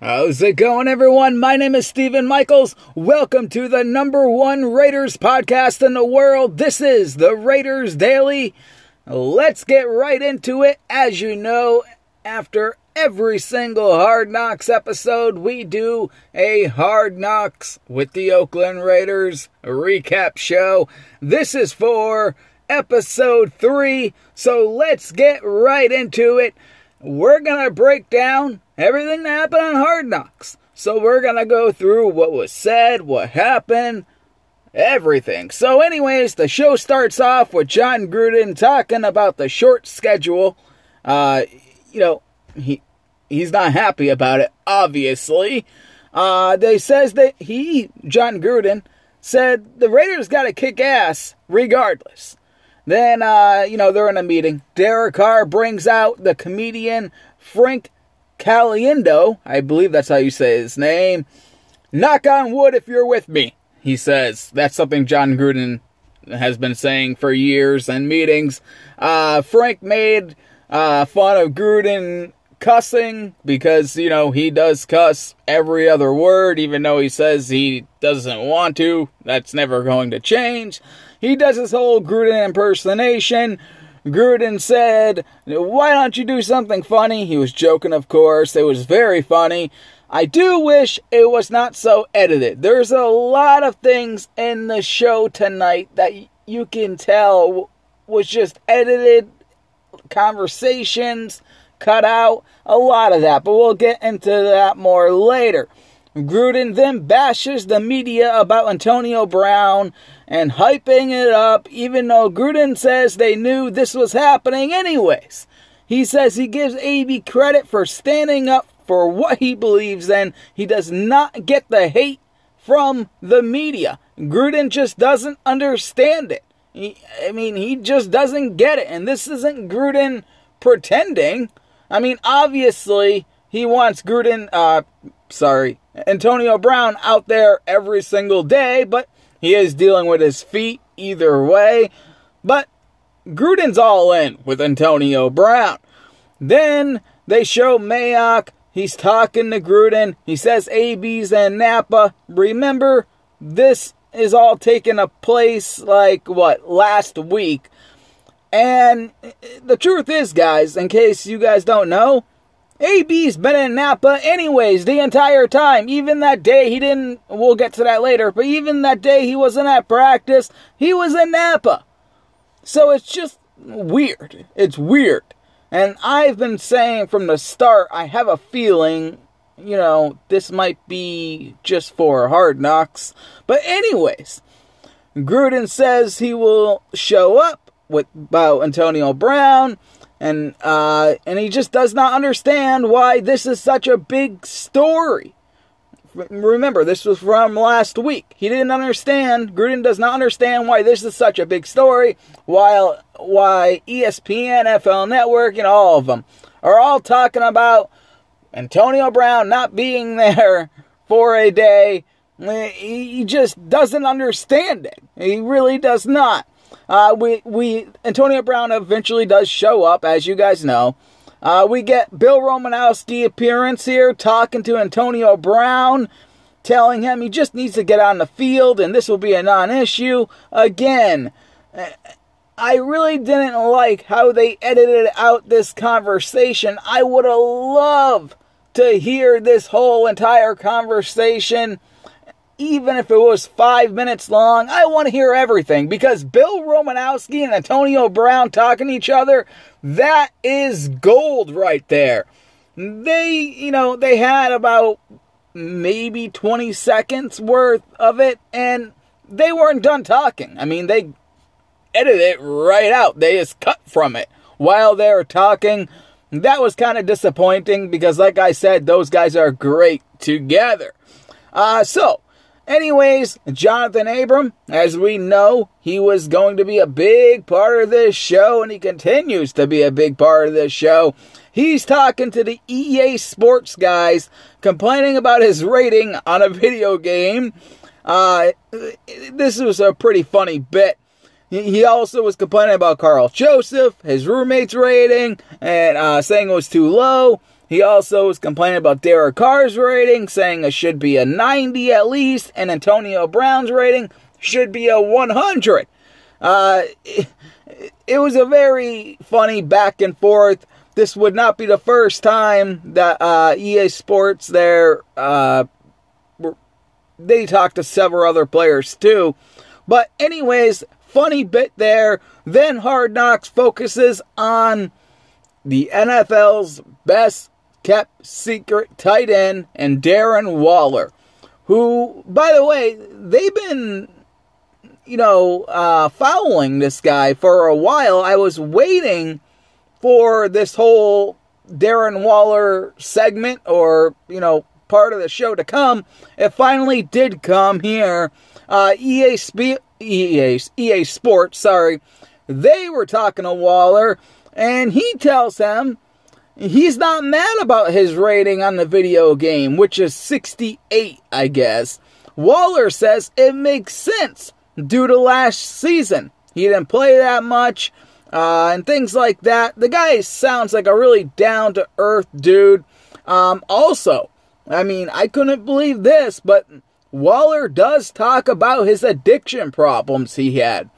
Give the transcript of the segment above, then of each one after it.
How's it going, everyone? My name is Stephen Michaels. Welcome to the number one Raiders podcast in the world. This is the Raiders Daily. Let's get right into it. As you know, after every single Hard Knocks episode, we do a Hard Knocks with the Oakland Raiders recap show. This is for episode three, so let's get right into it. We're gonna break down everything that happened on Hard Knocks. So we're gonna go through what was said, what happened, everything. So, anyways, the show starts off with Jon Gruden talking about the short schedule. Uh, you know, he he's not happy about it, obviously. Uh, they says that he, Jon Gruden, said the Raiders got to kick ass regardless. Then, uh, you know, they're in a meeting. Derek Carr brings out the comedian Frank Caliendo. I believe that's how you say his name. Knock on wood if you're with me, he says. That's something Jon Gruden has been saying for years and meetings. Uh, Frank made uh, fun of Gruden cussing because, you know, he does cuss every other word, even though he says he doesn't want to. That's never going to change. He does his whole Gruden impersonation. Gruden said, Why don't you do something funny? He was joking, of course. It was very funny. I do wish it was not so edited. There's a lot of things in the show tonight that you can tell was just edited conversations cut out a lot of that, but we'll get into that more later. Gruden then bashes the media about Antonio Brown and hyping it up, even though Gruden says they knew this was happening anyways. He says he gives AB credit for standing up for what he believes in. He does not get the hate from the media. Gruden just doesn't understand it. He, I mean, he just doesn't get it. And this isn't Gruden pretending. I mean, obviously, he wants Gruden, uh, sorry, Antonio Brown out there every single day, but he is dealing with his feet either way. But Gruden's all in with Antonio Brown. Then they show Mayock. He's talking to Gruden. He says AB's and Napa. Remember, this is all taking a place like what last week. And the truth is, guys, in case you guys don't know, AB's been in Napa anyways the entire time. Even that day he didn't, we'll get to that later, but even that day he wasn't at practice, he was in Napa. So it's just weird. It's weird. And I've been saying from the start, I have a feeling, you know, this might be just for hard knocks. But, anyways, Gruden says he will show up with about Antonio Brown, and uh, and he just does not understand why this is such a big story. Remember, this was from last week. He didn't understand. Gruden does not understand why this is such a big story. While why ESPN, NFL Network, and all of them are all talking about Antonio Brown not being there for a day. He just doesn't understand it. He really does not. Uh, we we Antonio Brown eventually does show up, as you guys know. Uh, we get Bill Romanowski appearance here, talking to Antonio Brown, telling him he just needs to get on the field, and this will be a non-issue again. I really didn't like how they edited out this conversation. I would have loved to hear this whole entire conversation even if it was five minutes long, I want to hear everything because Bill Romanowski and Antonio Brown talking to each other, that is gold right there. They, you know, they had about maybe 20 seconds worth of it and they weren't done talking. I mean, they edited it right out, they just cut from it while they were talking. That was kind of disappointing because, like I said, those guys are great together. Uh, so, Anyways, Jonathan Abram, as we know, he was going to be a big part of this show, and he continues to be a big part of this show. He's talking to the EA Sports guys, complaining about his rating on a video game. Uh, this was a pretty funny bit. He also was complaining about Karl Joseph, his roommate's rating, and uh, saying it was too low. He also was complaining about Derek Carr's rating, saying it should be a 90 at least, and Antonio Brown's rating should be a 100. Uh, it, it was a very funny back and forth. This would not be the first time that uh, EA Sports there uh, they talked to several other players too. But anyways, funny bit there. Then Hard Knocks focuses on the NFL's best kept secret tight end and Darren Waller, who, by the way, they've been, you know, uh, following this guy for a while. I was waiting for this whole Darren Waller segment or, you know, part of the show to come. It finally did come here. Uh, EA, Sp- EA, EA Sports, sorry, they were talking to Waller, and he tells him he's not mad about his rating on the video game, which is 68, I guess. Waller says it makes sense due to last season. He didn't play that much, uh, and things like that. The guy sounds like a really down to earth dude. Um, also, I mean, I couldn't believe this, but Waller does talk about his addiction problems he had.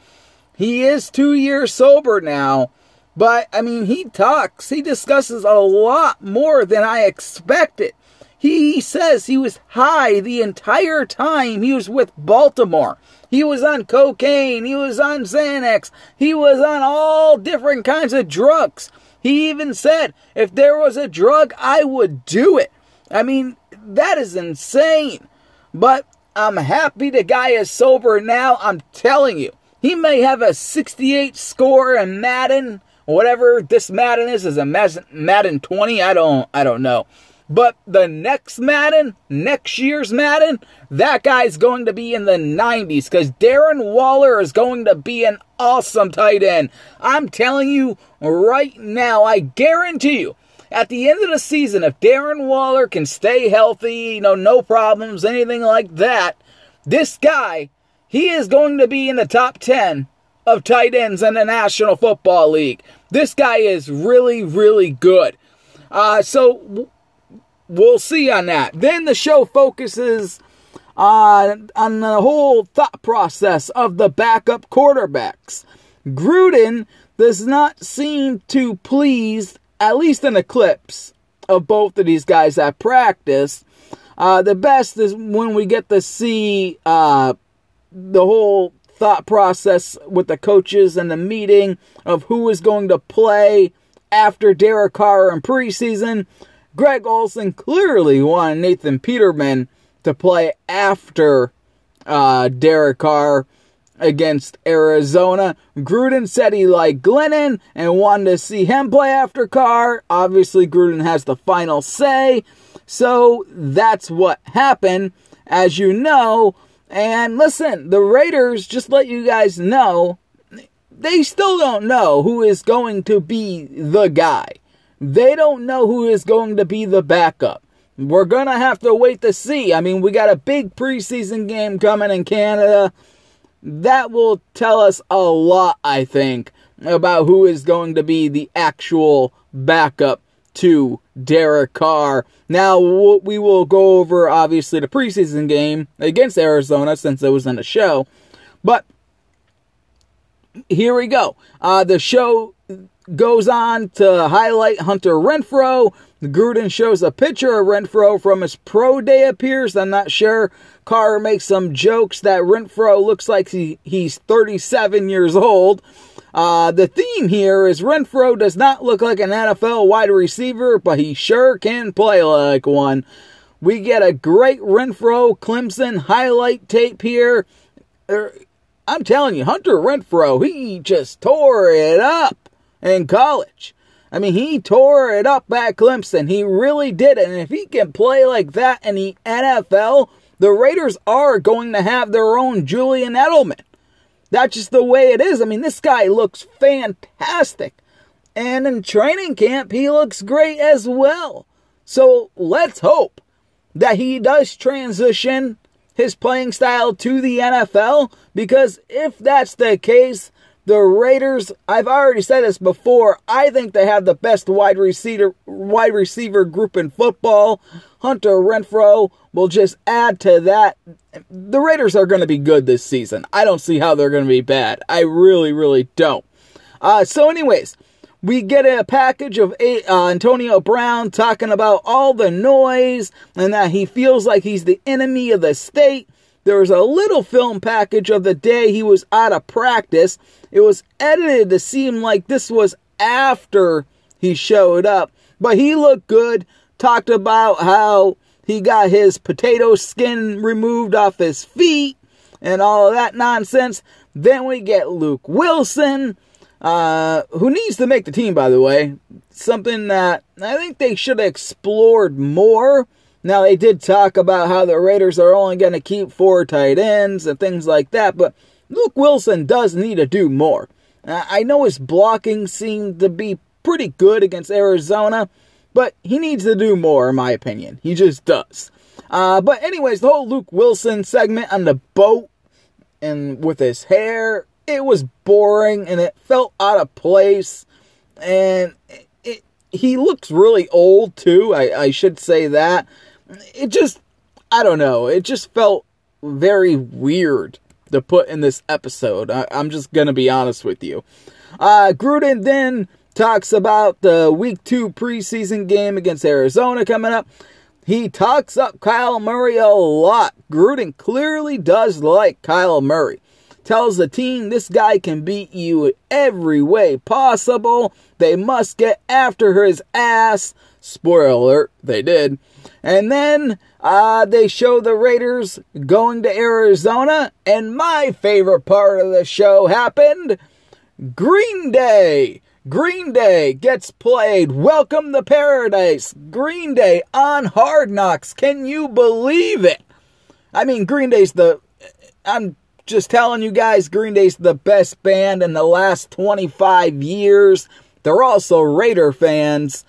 He is two years sober now, but I mean, he talks, he discusses a lot more than I expected. He says he was high the entire time he was with Baltimore. He was on cocaine, he was on Xanax, he was on all different kinds of drugs. He even said, if there was a drug, I would do it. I mean, that is insane. But I'm happy the guy is sober now. I'm telling you. He may have a 68 score in Madden, whatever this Madden is, is a Madden 20. I don't, I don't know. But the next Madden, next year's Madden, that guy's going to be in the 90s because Darren Waller is going to be an awesome tight end. I'm telling you right now, I guarantee you, at the end of the season, if Darren Waller can stay healthy, you know, no problems, anything like that, this guy, he is going to be in the top 10 of tight ends in the National Football League. This guy is really, really good. Uh, so we'll see on that. Then the show focuses on, on the whole thought process of the backup quarterbacks. Gruden does not seem too pleased at least in the clips of both of these guys at practice. Uh, the best is when we get to see uh, the whole thought process with the coaches and the meeting of who is going to play after Derek Carr in preseason. Greg Olson clearly wanted Nathan Peterman to play after uh, Derek Carr against Arizona. Gruden said he liked Glennon and wanted to see him play after Carr. Obviously, Gruden has the final say. So that's what happened, as you know. And listen, the Raiders, just let you guys know, they still don't know who is going to be the guy. They don't know who is going to be the backup. We're going to have to wait to see. I mean, we got a big preseason game coming in Canada that will tell us a lot, I think, about who is going to be the actual backup to Derek Carr. Now, we will go over, obviously, the preseason game against Arizona since it was in the show. But here we go. Uh, the show goes on to highlight Hunter Renfrow. Gruden shows a picture of Renfrow from his pro day appears. I'm not sure. Carr makes some jokes that Renfrow looks like he, he's 37 years old. Uh, the theme here is Renfrow does not look like an NFL wide receiver, but he sure can play like one. We get a great Renfrow Clemson highlight tape here. Er, I'm telling you, Hunter Renfrow, he just tore it up in college. I mean, he tore it up at Clemson. He really did. And if he can play like that in the NFL, the Raiders are going to have their own Julian Edelman. That's just the way it is. I mean, this guy looks fantastic. And in training camp, he looks great as well. So let's hope that he does transition his playing style to the NFL because if that's the case, The Raiders, I've already said this before, I think they have the best wide receiver wide receiver group in football. Hunter Renfrow will just add to that. The Raiders are going to be good this season. I don't see how they're going to be bad. I really, really don't. Uh, so, anyways, we get a package of uh, Antonio Brown talking about all the noise and that he feels like he's the enemy of the state. There was a little film package of the day he was out of practice. It was edited to seem like this was after he showed up, but he looked good. Talked about how he got his potato skin removed off his feet and all of that nonsense. Then we get Luke Wilson uh, who needs to make the team, by the way. Something that I think they should have explored more. Now, they did talk about how the Raiders are only going to keep four tight ends and things like that, but Luke Wilson does need to do more. I know his blocking seemed to be pretty good against Arizona, but he needs to do more, in my opinion. He just does. Uh, but, anyways, the whole Luke Wilson segment on the boat and with his hair it was boring and it felt out of place. And it, it, he looks really old too. I, I should say that. It just, I don't know. It just felt very weird to put in this episode. I, am just gonna be honest with you. Uh, Gruden then talks about the week two preseason game against Arizona coming up. He talks up Kyler Murray a lot. Gruden clearly does like Kyler Murray tells the team this guy can beat you every way possible. They must get after his ass. Spoiler alert, they did. And then uh, they show the Raiders going to Arizona, and my favorite part of the show happened Green Day. Green Day gets played. Welcome to paradise. Green Day on Hard Knocks. Can you believe it? I mean, Green Day's the. I'm just telling you guys, Green Day's the best band in the last 25 years. They're also Raider fans.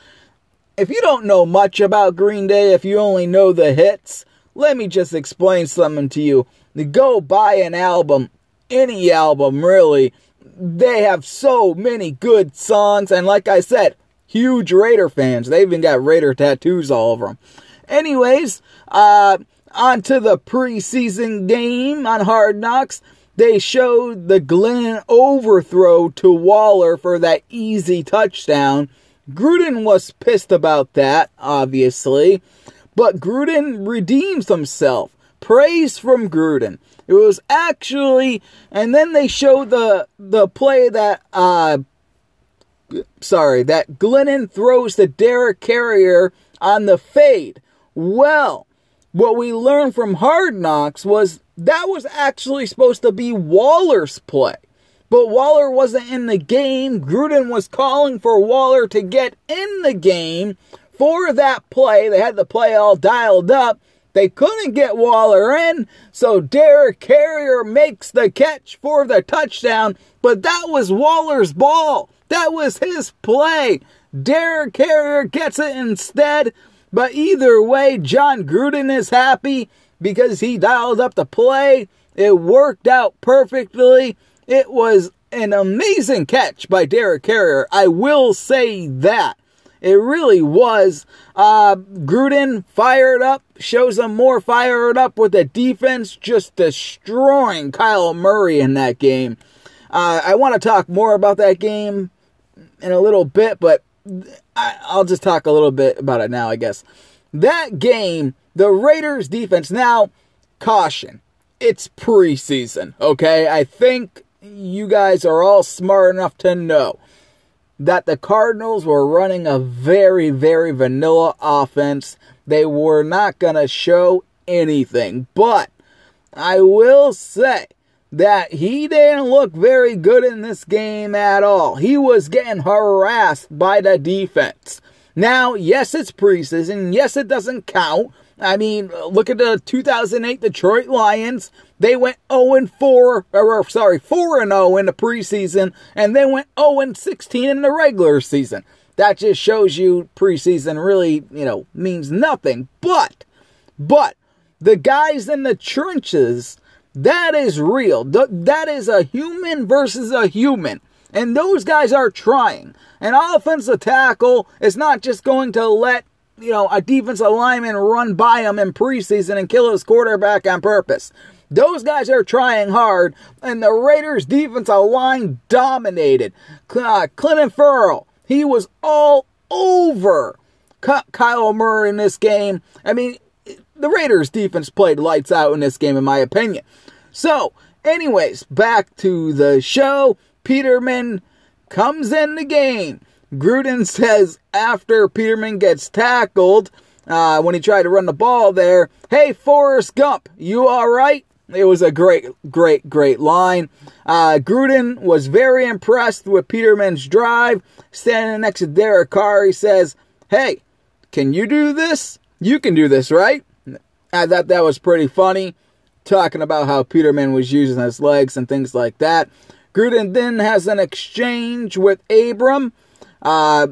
If you don't know much about Green Day, if you only know the hits, let me just explain something to you. Go buy an album, any album really. They have so many good songs, and like I said, huge Raider fans. They even got Raider tattoos all over them. Anyways, uh, onto the preseason game on Hard Knocks. They showed the Glennon overthrow to Waller for that easy touchdown. Gruden was pissed about that, obviously, but Gruden redeems himself. Praise from Gruden. It was actually, and then they showed the the play that uh, sorry, that Glennon throws to Derek Carrier on the fade. Well, what we learned from Hard Knocks was that was actually supposed to be Waller's play. But Waller wasn't in the game. Gruden was calling for Waller to get in the game for that play. They had the play all dialed up. They couldn't get Waller in, so Derek Carrier makes the catch for the touchdown. But that was Waller's ball. That was his play. Derek Carrier gets it instead. But either way, Jon Gruden is happy because he dialed up the play. It worked out perfectly. It was an amazing catch by Derek Carrier. I will say that. It really was. Uh, Gruden fired up, shows him more fired up with the defense, just destroying Kyler Murray in that game. Uh, I want to talk more about that game in a little bit, but I, will just talk a little bit about it now, I guess. That game, the Raiders defense, now, caution, it's preseason, okay? I think you guys are all smart enough to know that the Cardinals were running a very, very vanilla offense. They were not going to show anything. But I will say, that he didn't look very good in this game at all. He was getting harassed by the defense. Now, yes, it's preseason. Yes, it doesn't count. I mean, look at the 2008 Detroit Lions. They went 0 4, or sorry, 4 0 in the preseason, and they went 0 16 in the regular season. That just shows you preseason really, you know, means nothing. But, but, the guys in the trenches That is real. That is a human versus a human. And those guys are trying. An offensive tackle is not just going to let, you know, a defensive lineman run by him in preseason and kill his quarterback on purpose. Those guys are trying hard, and the Raiders' defensive line dominated. Uh, Clelin Ferrell, he was all over Kyler Murray in this game. I mean, the Raiders' defense played lights out in this game, in my opinion. So, anyways, back to the show. Peterman comes in the game. Gruden says after Peterman gets tackled, uh, when he tried to run the ball there, hey, Forrest Gump, you all right? It was a great, great, great line. Uh, Gruden was very impressed with Peterman's drive. Standing next to Derek Carr, he says, Hey, can you do this? You can do this, right? I thought that was pretty funny, talking about how Peterman was using his legs and things like that. Gruden then has an exchange with Abram. Uh,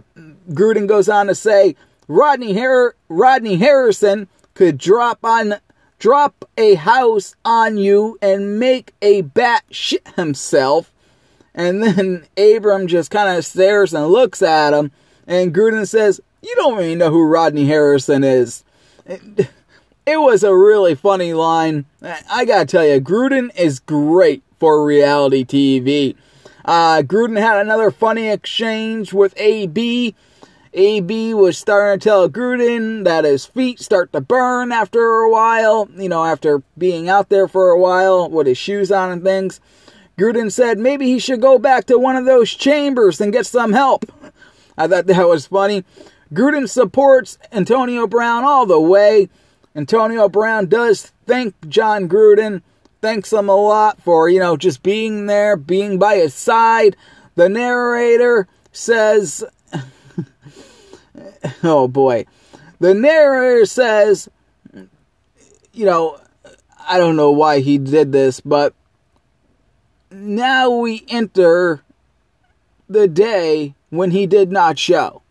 Gruden goes on to say Rodney, Har- Rodney Harrison could drop on drop a house on you and make a bat shit himself. And then Abram just kind of stares and looks at him. And Gruden says, You don't really know who Rodney Harrison is. It, it was a really funny line. I gotta tell you, Gruden is great for reality TV. Uh, Gruden had another funny exchange with AB AB was starting to tell Gruden that his feet start to burn after a while, you know, after being out there for a while with his shoes on and things. Gruden said maybe he should go back to one of those chambers and get some help. I thought that was funny. Gruden supports Antonio Brown all the way. Antonio Brown does thank Jon Gruden, thanks him a lot for, you know, just being there, being by his side. The narrator says oh boy. The narrator says, you know, I don't know why he did this, but now we enter the day when he did not show.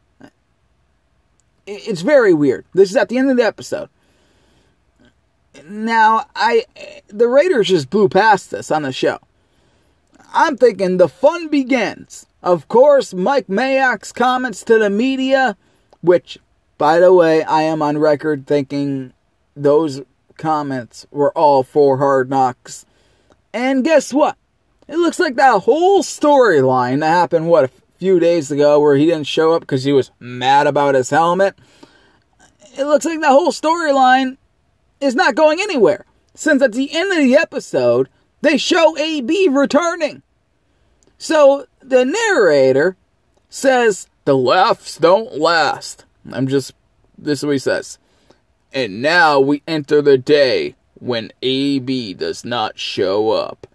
It's very weird. This is at the end of the episode. Now, I the Raiders just blew past this on the show. I'm thinking the fun begins. Of course, Mike Mayock's comments to the media which, by the way, I am on record thinking those comments were all for hard knocks. And guess what? It looks like that whole storyline that happened, what, a few days ago where he didn't show up because he was mad about his helmet. It looks like that whole storyline is not going anywhere. Since at the end of the episode, they show AB returning. So the narrator says the laughs don't last. I'm just, this is what he says. And now we enter the day when AB does not show up.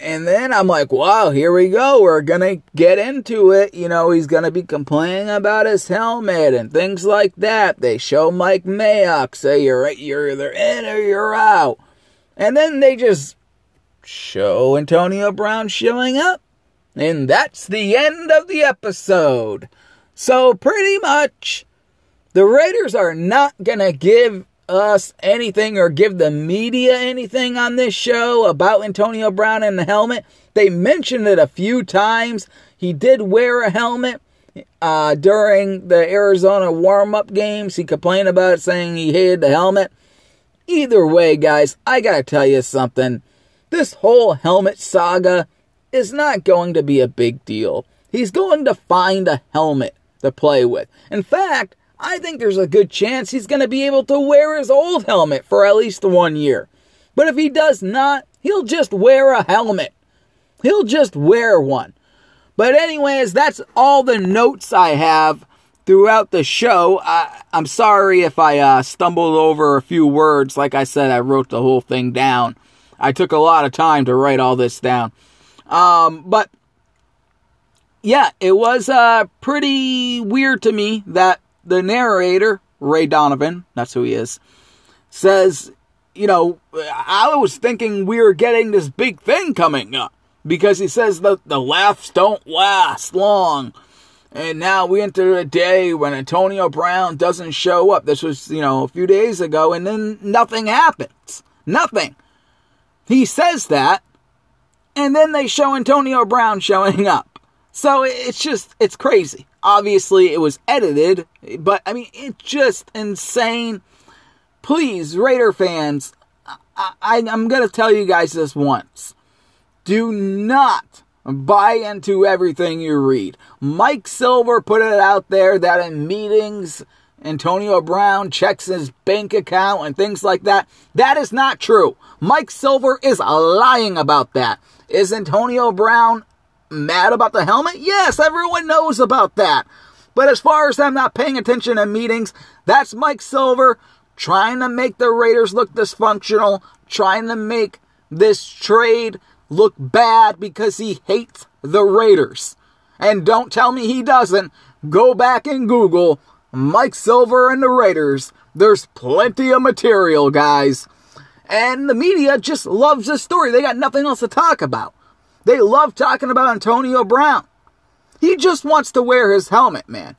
And then I'm like, wow, here we go. We're going to get into it. You know, he's going to be complaining about his helmet and things like that. They show Mike Mayock say you're, you're either in or you're out. And then they just show Antonio Brown showing up. And that's the end of the episode. So, pretty much, the Raiders are not going to give us anything or give the media anything on this show about Antonio Brown and the helmet. They mentioned it a few times. He did wear a helmet uh, during the Arizona warm up games. He complained about it, saying he hated the helmet. Either way, guys, I got to tell you something. This whole helmet saga is not going to be a big deal. He's going to find a helmet to play with. In fact, I think there's a good chance he's going to be able to wear his old helmet for at least one year. But if he does not, he'll just wear a helmet. He'll just wear one. But, anyways, that's all the notes I have throughout the show. I, am sorry if I uh, stumbled over a few words. Like I said, I wrote the whole thing down. I took a lot of time to write all this down. Um, but yeah, it was uh, pretty weird to me that the narrator, Ray Donovan, that's who he is, says, you know, I was thinking we were getting this big thing coming up because he says the, the laughs don't last long. And now we enter a day when Antonio Brown doesn't show up. This was, you know, a few days ago, and then nothing happens. Nothing He says that, and then they show Antonio Brown showing up. So it's just, it's crazy. Obviously, it was edited, but I mean, it's just insane. Please, Raider fans, I, I, I'm going to tell you guys this once. Do not buy into everything you read. Mike Silver put it out there that in meetings, Antonio Brown checks his bank account and things like that. That is not true. Mike Silver is lying about that. Is Antonio Brown mad about the helmet? Yes, everyone knows about that. But as far as them not paying attention in meetings, that's Mike Silver trying to make the Raiders look dysfunctional, trying to make this trade look bad because he hates the Raiders. And don't tell me he doesn't. Go back and Google Mike Silver and the Raiders. There's plenty of material, guys. And the media just loves this story. They got nothing else to talk about. They love talking about Antonio Brown. He just wants to wear his helmet, man.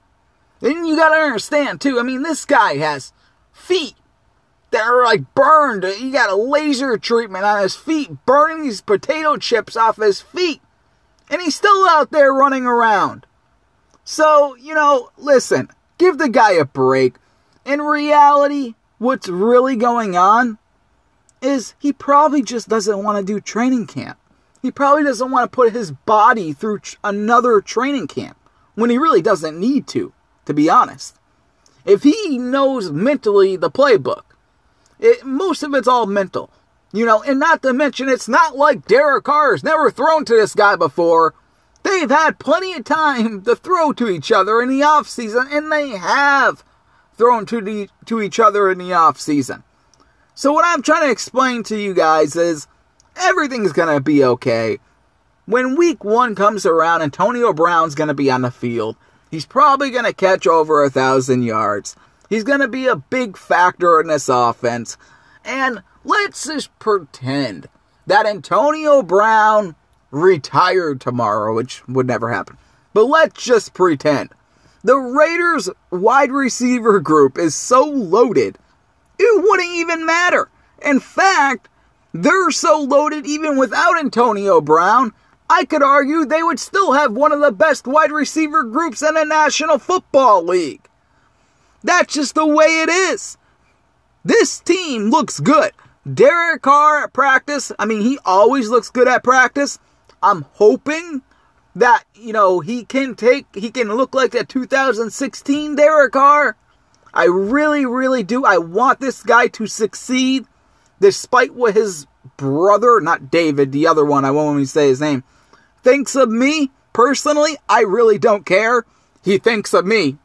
And you gotta understand, too. I mean, this guy has feet that are like burned. He got a laser treatment on his feet, burning these potato chips off his feet. And he's still out there running around. So, you know, listen, give the guy a break. In reality, what's really going on is he probably just doesn't want to do training camp. He probably doesn't want to put his body through another training camp when he really doesn't need to, to be honest. If he knows mentally the playbook, it, most of it's all mental. You know, and not to mention, it's not like Derek Carr has never thrown to this guy before. They've had plenty of time to throw to each other in the offseason, and they have thrown to, the, to each other in the offseason. So, what I'm trying to explain to you guys is everything's going to be okay. When week one comes around, Antonio Brown's going to be on the field. He's probably going to catch over a thousand yards. He's going to be a big factor in this offense. And let's just pretend that Antonio Brown retired tomorrow, which would never happen. But let's just pretend. The Raiders wide receiver group is so loaded, it wouldn't even matter. In fact, they're so loaded even without Antonio Brown, I could argue they would still have one of the best wide receiver groups in the National Football League. That's just the way it is. This team looks good. Derek Carr at practice, I mean, he always looks good at practice. I'm hoping that, you know, he can take, he can look like that 2016 Derek Carr. I really, really do. I want this guy to succeed despite what his brother, not David, the other one, I won't even say his name, thinks of me. Personally, I really don't care. He thinks of me.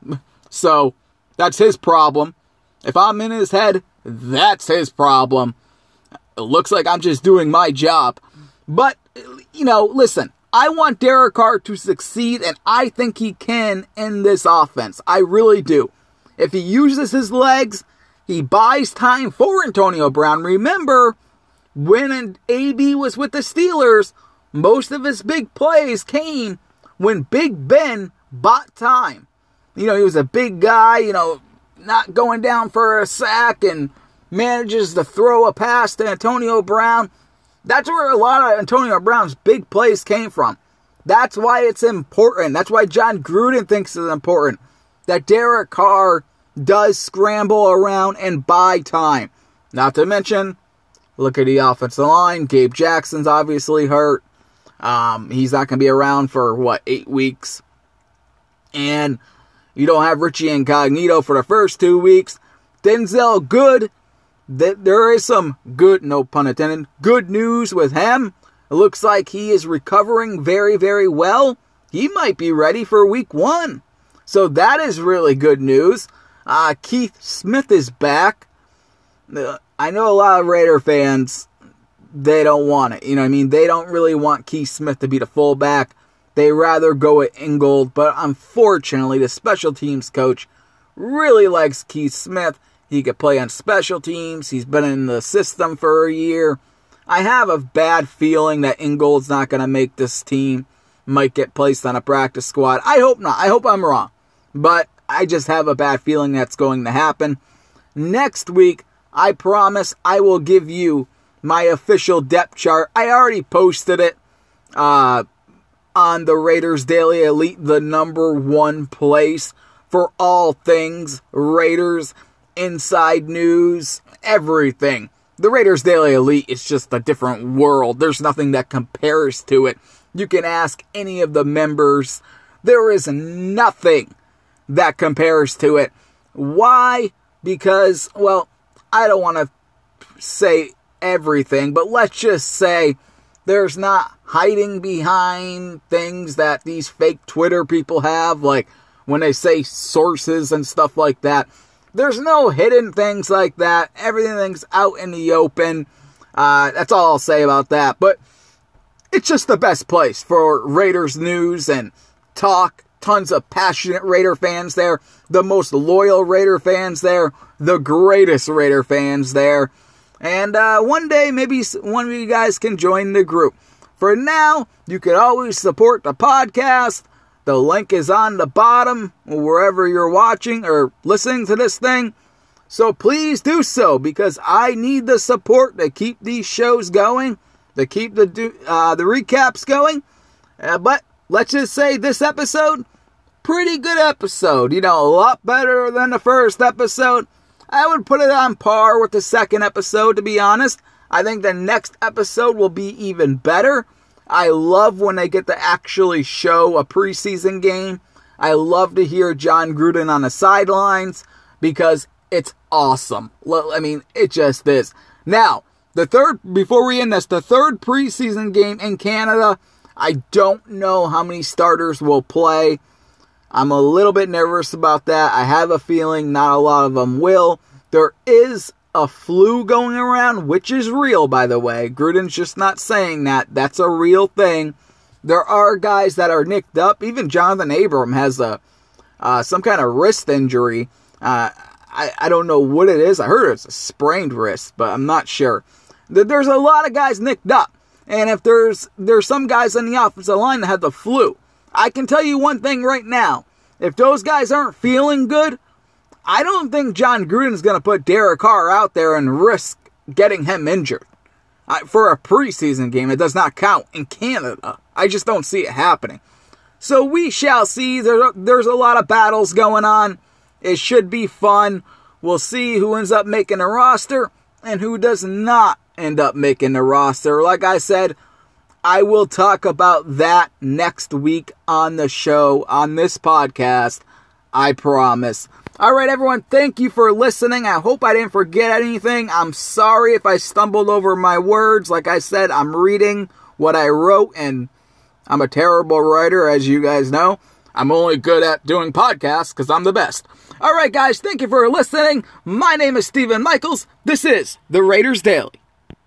So, that's his problem. If I'm in his head, that's his problem. It looks like I'm just doing my job. But, you know, listen, I want Derek Carr to succeed, and I think he can in this offense. I really do. If he uses his legs, he buys time for Antonio Brown. Remember, when AB was with the Steelers, most of his big plays came when Big Ben bought time. You know, he was a big guy, you know, not going down for a sack and manages to throw a pass to Antonio Brown. That's where a lot of Antonio Brown's big plays came from. That's why it's important. That's why Jon Gruden thinks it's important that Derek Carr does scramble around and buy time. Not to mention, look at the offensive line. Gabe Jackson's obviously hurt. Um, he's not going to be around for, what, eight weeks. And you don't have Richie Incognito for the first two weeks. Denzelle Good, there is some good, no pun intended, good news with him. It looks like he is recovering very, very well. He might be ready for week one. So that is really good news. Uh, Keith Smith is back. Uh, I know a lot of Raider fans, they don't want it. You know I mean? They don't really want Keith Smith to be the fullback. They rather go at Ingold, but unfortunately, the special teams coach really likes Keith Smith. He could play on special teams. He's been in the system for a year. I have a bad feeling that Ingold's not going to make this team. Might get placed on a practice squad. I hope not. I hope I'm wrong. But I just have a bad feeling that's going to happen. Next week, I promise I will give you my official depth chart. I already posted it uh, on the Raiders Daily Elite, the number one place for all things Raiders, inside news, everything. The Raiders Daily Elite is just a different world. There's nothing that compares to it. You can ask any of the members. There is nothing that compares to it. Why? Because, well, I don't want to say everything, but let's just say there's not hiding behind things that these fake Twitter people have, like when they say sources and stuff like that. There's no hidden things like that. Everything's out in the open. Uh, that's all I'll say about that. But it's just the best place for Raiders news and talk. Tons of passionate Raider fans there. The most loyal Raider fans there. The greatest Raider fans there. And uh, one day, maybe one of you guys can join the group. For now, you can always support the podcast. The link is on the bottom, wherever you're watching or listening to this thing. So please do so because I need the support to keep these shows going, to keep the uh, the recaps going. Uh, but let's just say this episode, pretty good episode. You know, a lot better than the first episode. I would put it on par with the second episode, to be honest. I think the next episode will be even better. I love when they get to actually show a preseason game. I love to hear Jon Gruden on the sidelines because it's awesome. I mean, it just is. Now, the third, before we end this, the third preseason game in Canada, I don't know how many starters will play. I'm a little bit nervous about that. I have a feeling not a lot of them will. There is a flu going around, which is real, by the way. Gruden's just not saying that. That's a real thing. There are guys that are nicked up. Even Jonathan Abram has a uh, some kind of wrist injury. Uh, I, I don't know what it is. I heard it's a sprained wrist, but I'm not sure. There's a lot of guys nicked up. And if there's there's some guys on the offensive line that have the flu, I can tell you one thing right now. If those guys aren't feeling good, I don't think Jon Gruden's going to put Derek Carr out there and risk getting him injured. for a preseason game, it does not count in Canada. I just don't see it happening. So we shall see. There, there's a lot of battles going on. It should be fun. We'll see who ends up making the roster and who does not end up making the roster. Like I said, I will talk about that next week on the show, on this podcast. I promise. All right, everyone, thank you for listening. I hope I didn't forget anything. I'm sorry if I stumbled over my words. Like I said, I'm reading what I wrote, and I'm a terrible writer, as you guys know. I'm only good at doing podcasts because I'm the best. All right, guys, thank you for listening. My name is Stephen Michaels. This is the Raiders Daily.